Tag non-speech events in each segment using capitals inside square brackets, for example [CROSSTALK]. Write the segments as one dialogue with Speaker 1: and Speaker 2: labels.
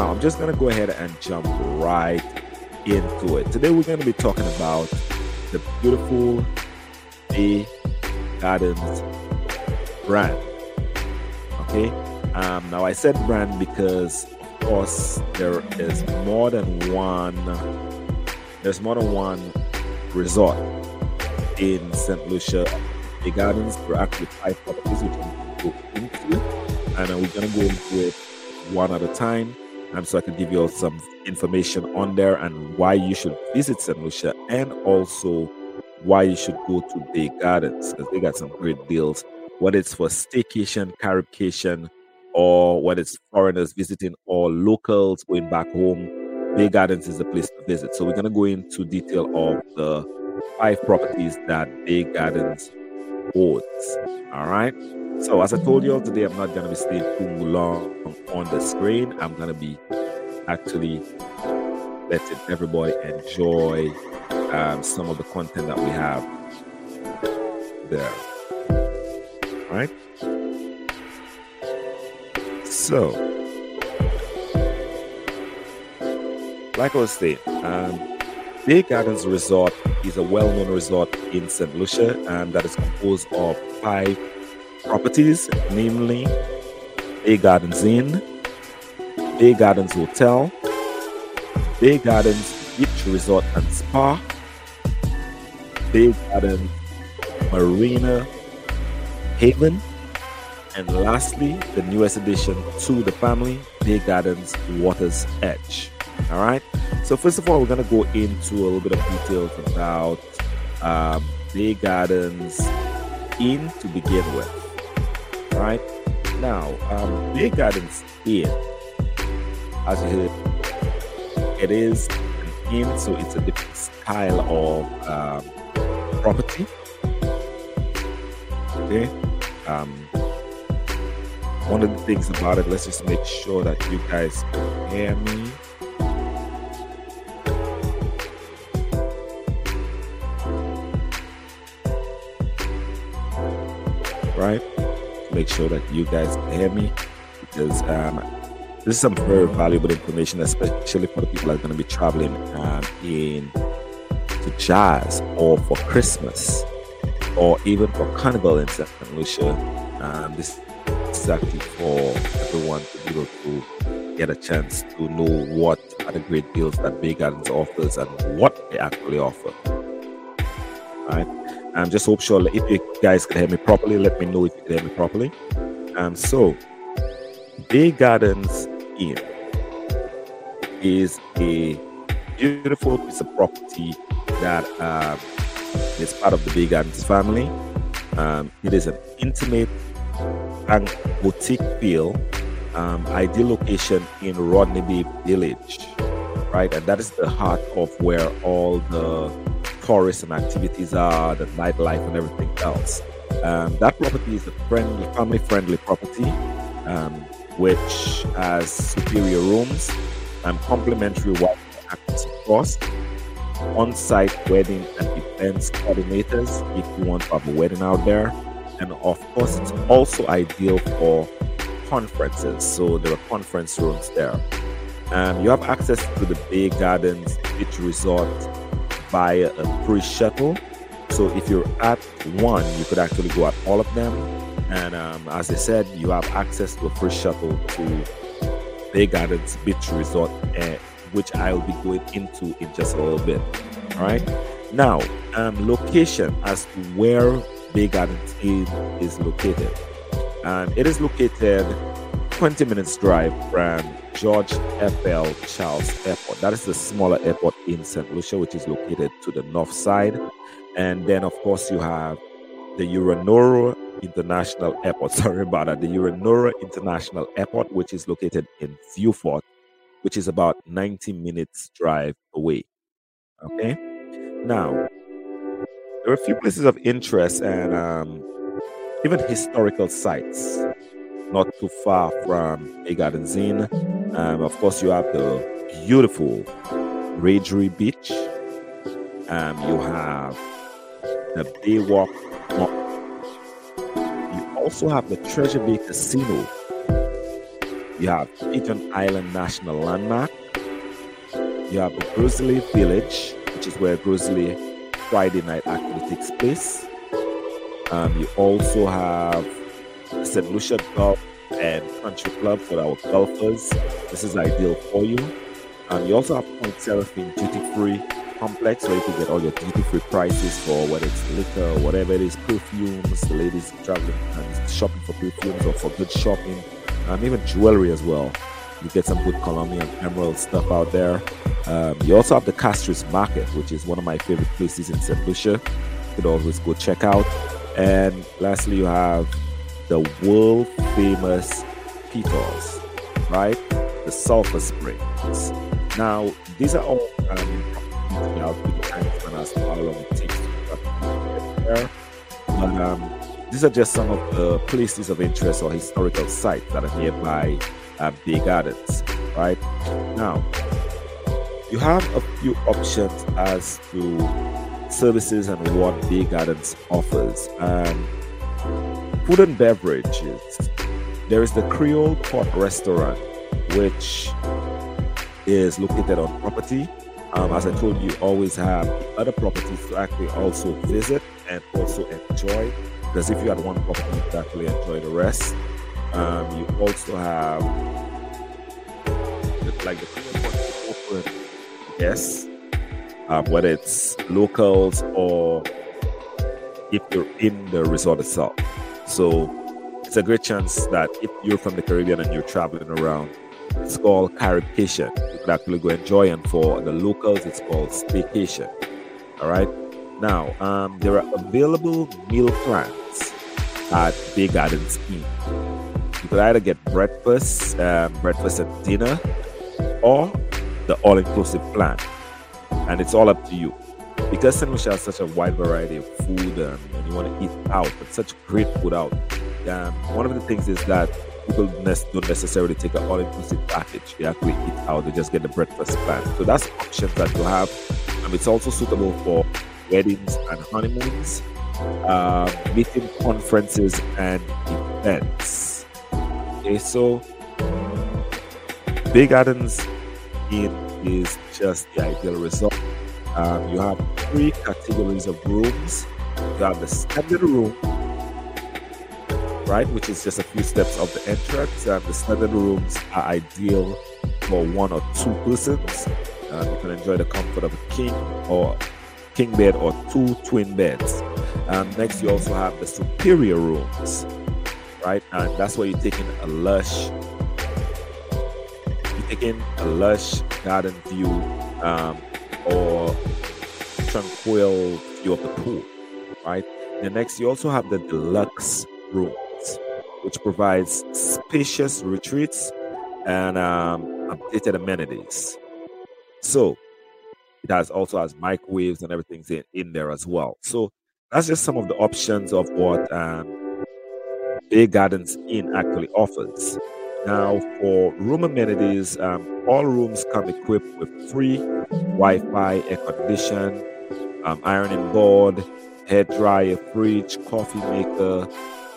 Speaker 1: Now, I'm just going to go ahead and jump right into it. Today, we're going to be talking about the beautiful Bay Gardens brand. Okay. Um, now, I said brand because, of course, there is more than one. There's more than one resort in St. Lucia. The Gardens. There are actually five properties which we go into, and uh, we're gonna go into it one at a time. Um, so I can give you all some information on there and why you should visit St. Lucia and also why you should go to Bay Gardens because they got some great deals, whether it's for staycation, Caribbean, or whether it's foreigners visiting or locals going back home. Bay Gardens is the place to visit. So we're going to go into detail of the five properties that Bay Gardens owns. All right. So as I told you all today, I'm not going to be staying too long on the screen. I'm going to be actually letting everybody enjoy um, some of the content that we have there. All right. So, like I was saying, um, Bay Gardens Resort is a well known resort in St. Lucia and that is composed of five properties, namely Bay Gardens Inn, Bay Gardens Hotel, Bay Gardens Beach Resort and Spa, Bay Gardens Marina Haven, and lastly, the newest addition to the family, Bay Gardens Waters Edge. All right. So first of all, we're gonna go into a little bit of details about um, Bay Gardens Inn to begin with. Right. Now, um, Bay Gardens here, as you heard, it is an inn, so it's a different style of um, property. Okay. Um, one of the things about it, let's just make sure that you guys hear me. Right? Make sure that you guys hear me because um, this is some very valuable information, especially for the people that are going to be traveling um, in to jazz or for Christmas or even for Carnival in St. Lucia. Um, this exactly for everyone to be able to get a chance to know what are the great deals that Bay Gardens offers and what they actually offer. Right? I'm um, just hope sure if you guys can hear me properly, let me know if you can hear me properly. Um, so Bay Gardens Inn is a beautiful piece of property that um, is part of the Bay Gardens family. Um, it is an intimate and boutique feel, um, ideal location in Rodney Bay Village, right? And that is the heart of where all the tourists and activities are, the nightlife and everything else. Um, that property is a friendly, family-friendly property, um, which has superior rooms and complimentary Wi-Fi access across on-site wedding and events coordinators if you want to have a wedding out there and of course it's also ideal for conferences so there are conference rooms there um, you have access to the bay gardens beach resort via a free shuttle. So if you're at one you could actually go at all of them. And um, as i said you have access to a free shuttle to bay gardens beach resort uh, which i'll be going into in just a little bit. All right now um, location as to where Bay Gardens Inn is located. And it is located 20 minutes drive from George F.L. Charles Airport. That is the smaller airport in St. Lucia, which is located to the north side. And then, of course, you have the Hewanorra International Airport. [LAUGHS] Sorry about that. The Hewanorra International Airport, which is located in Vieux Fort, which is about 90 minutes drive away. Okay. Now, there are a few places of interest and um, even historical sites not too far from Inn. Um, of course, you have the beautiful Reduit Beach. Um, you have the Baywalk. You also have the Treasure Bay Casino, You have Pigeon Island National Landmark. You have the Gros Islet Village, which is where Gros Islet Friday night actually takes place. Um, you also have St. Lucia Golf and Country Club for our golfers. This is ideal for you. And you also have Pointe Seraphine Duty Free Complex where you can get all your duty free prices for whether it's liquor whatever it is, perfumes, ladies traveling and shopping for perfumes or for good shopping, and even jewelry as well. You get some good Colombian emerald stuff out there. Um, you also have the Castries Market, which is one of my favorite places in St. Lucia. You could always go check out. And lastly, you have the world famous Pitons, right? The Sulphur Springs. Now, these are all um, out with the time and as to how long it takes to there. But um, these are just some of the places of interest or historical sites that are nearby uh, Bay Gardens, right? Now, you have a few options as to services and what Bay Gardens offers. Um, food and beverages. There is the Creole Court Restaurant, which is located on property. Um, as I told you, always have other properties to actually also visit and also enjoy. Because if you had one property, you can actually enjoy the rest. Um, you also have like the corporate guests, um, whether it's locals or if you're in the resort itself. So it's a great chance that if you're from the Caribbean and you're traveling around, it's called Caribcation. You could actually go enjoy, and for the locals, it's called staycation. All right. Now, um, there are available meal plans at Bay Gardens Inn. You could either get breakfast, um, breakfast and dinner, or the all-inclusive plan, and it's all up to you because St. Lucia has such a wide variety of food um, and you want to eat out, but such great food out. Um, one of the things is that people don't necessarily take an all-inclusive package. They actually eat out. They just get the breakfast plan. So that's options that you have. And it's also suitable for weddings and honeymoons, uh, meeting conferences and events. Okay, so Bay Gardens Inn is just the ideal resort. Um, you have three categories of rooms. You have the standard room, right, which is just a few steps of the entrance. Um, the standard rooms are ideal for one or two persons. Um, you can enjoy the comfort of a king or king bed or two twin beds. Um, next, you also have the superior rooms, right, and that's where you're taking a lush, you're taking a lush garden view um, or tranquil view of the pool, right? And next, you also have the deluxe rooms, which provides spacious retreats and um, updated amenities. So it has also has microwaves and everything's in, in there as well. So that's just some of the options of what um, Bay Gardens Inn actually offers. Now, for room amenities, um, all rooms come equipped with free Wi-Fi, air condition, um, ironing board, hair dryer, fridge, coffee maker,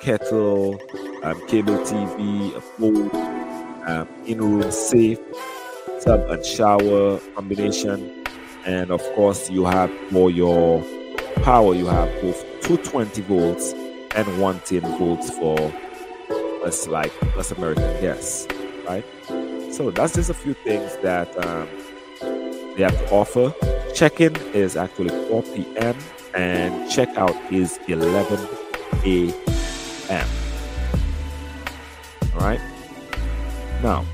Speaker 1: kettle, um, cable TV, a phone, um, in-room safe, tub and shower combination, and of course you have for your power you have both 220 volts and 110 volts for us like us American guests, right? So that's just a few things that um, they have to offer. Check-in is actually 4 p.m. and checkout is 11 a.m. All right. Now,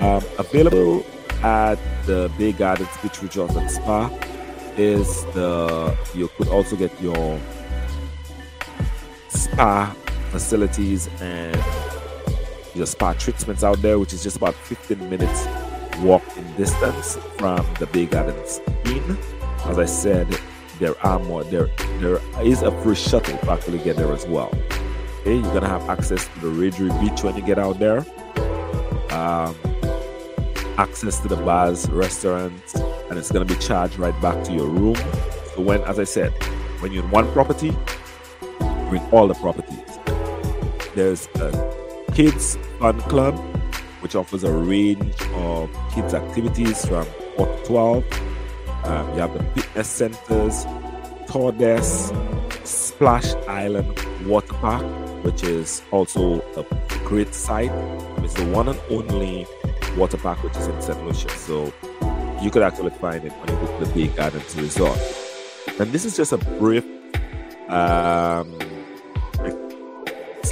Speaker 1: um, available at the Bay Gardens Beach Resort and Spa is the you could also get your spa facilities and your spa treatments out there, which is just about 15 minutes walk in distance from the Bay Gardens Inn. As I said, there are more. There there is a free shuttle to actually get there as well. Okay, you're gonna have access to the Reduit Beach when you get out there. Um, access to the bars, restaurants, and it's gonna be charged right back to your room. So when, as I said, when you're in one property, bring all the properties. There's a kids fun club which offers a range of kids' activities from 4 to 12. Um, you have the fitness centers, Tordes, Splash Island Water Park, which is also a great site. It's the one and only water park which is in St. Lucia. So you could actually find it when you go to the Bay Gardens Resort. And this is just a brief um,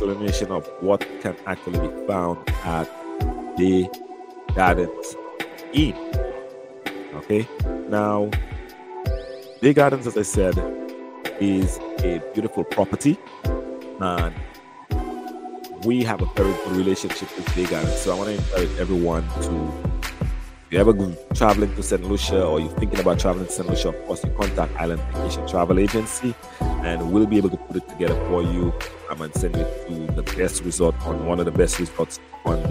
Speaker 1: explanation of what can actually be found at the Gardens Inn. Okay, now the Gardens, as I said, is a beautiful property, and we have a very good relationship with the Gardens. So I want to encourage everyone to if you ever go traveling to St. Lucia or you're thinking about traveling to St. Lucia, of course, you contact Island Vacation Travel Agency and we'll be able to put it together for you. And send it to the best resort on one of the best resorts on the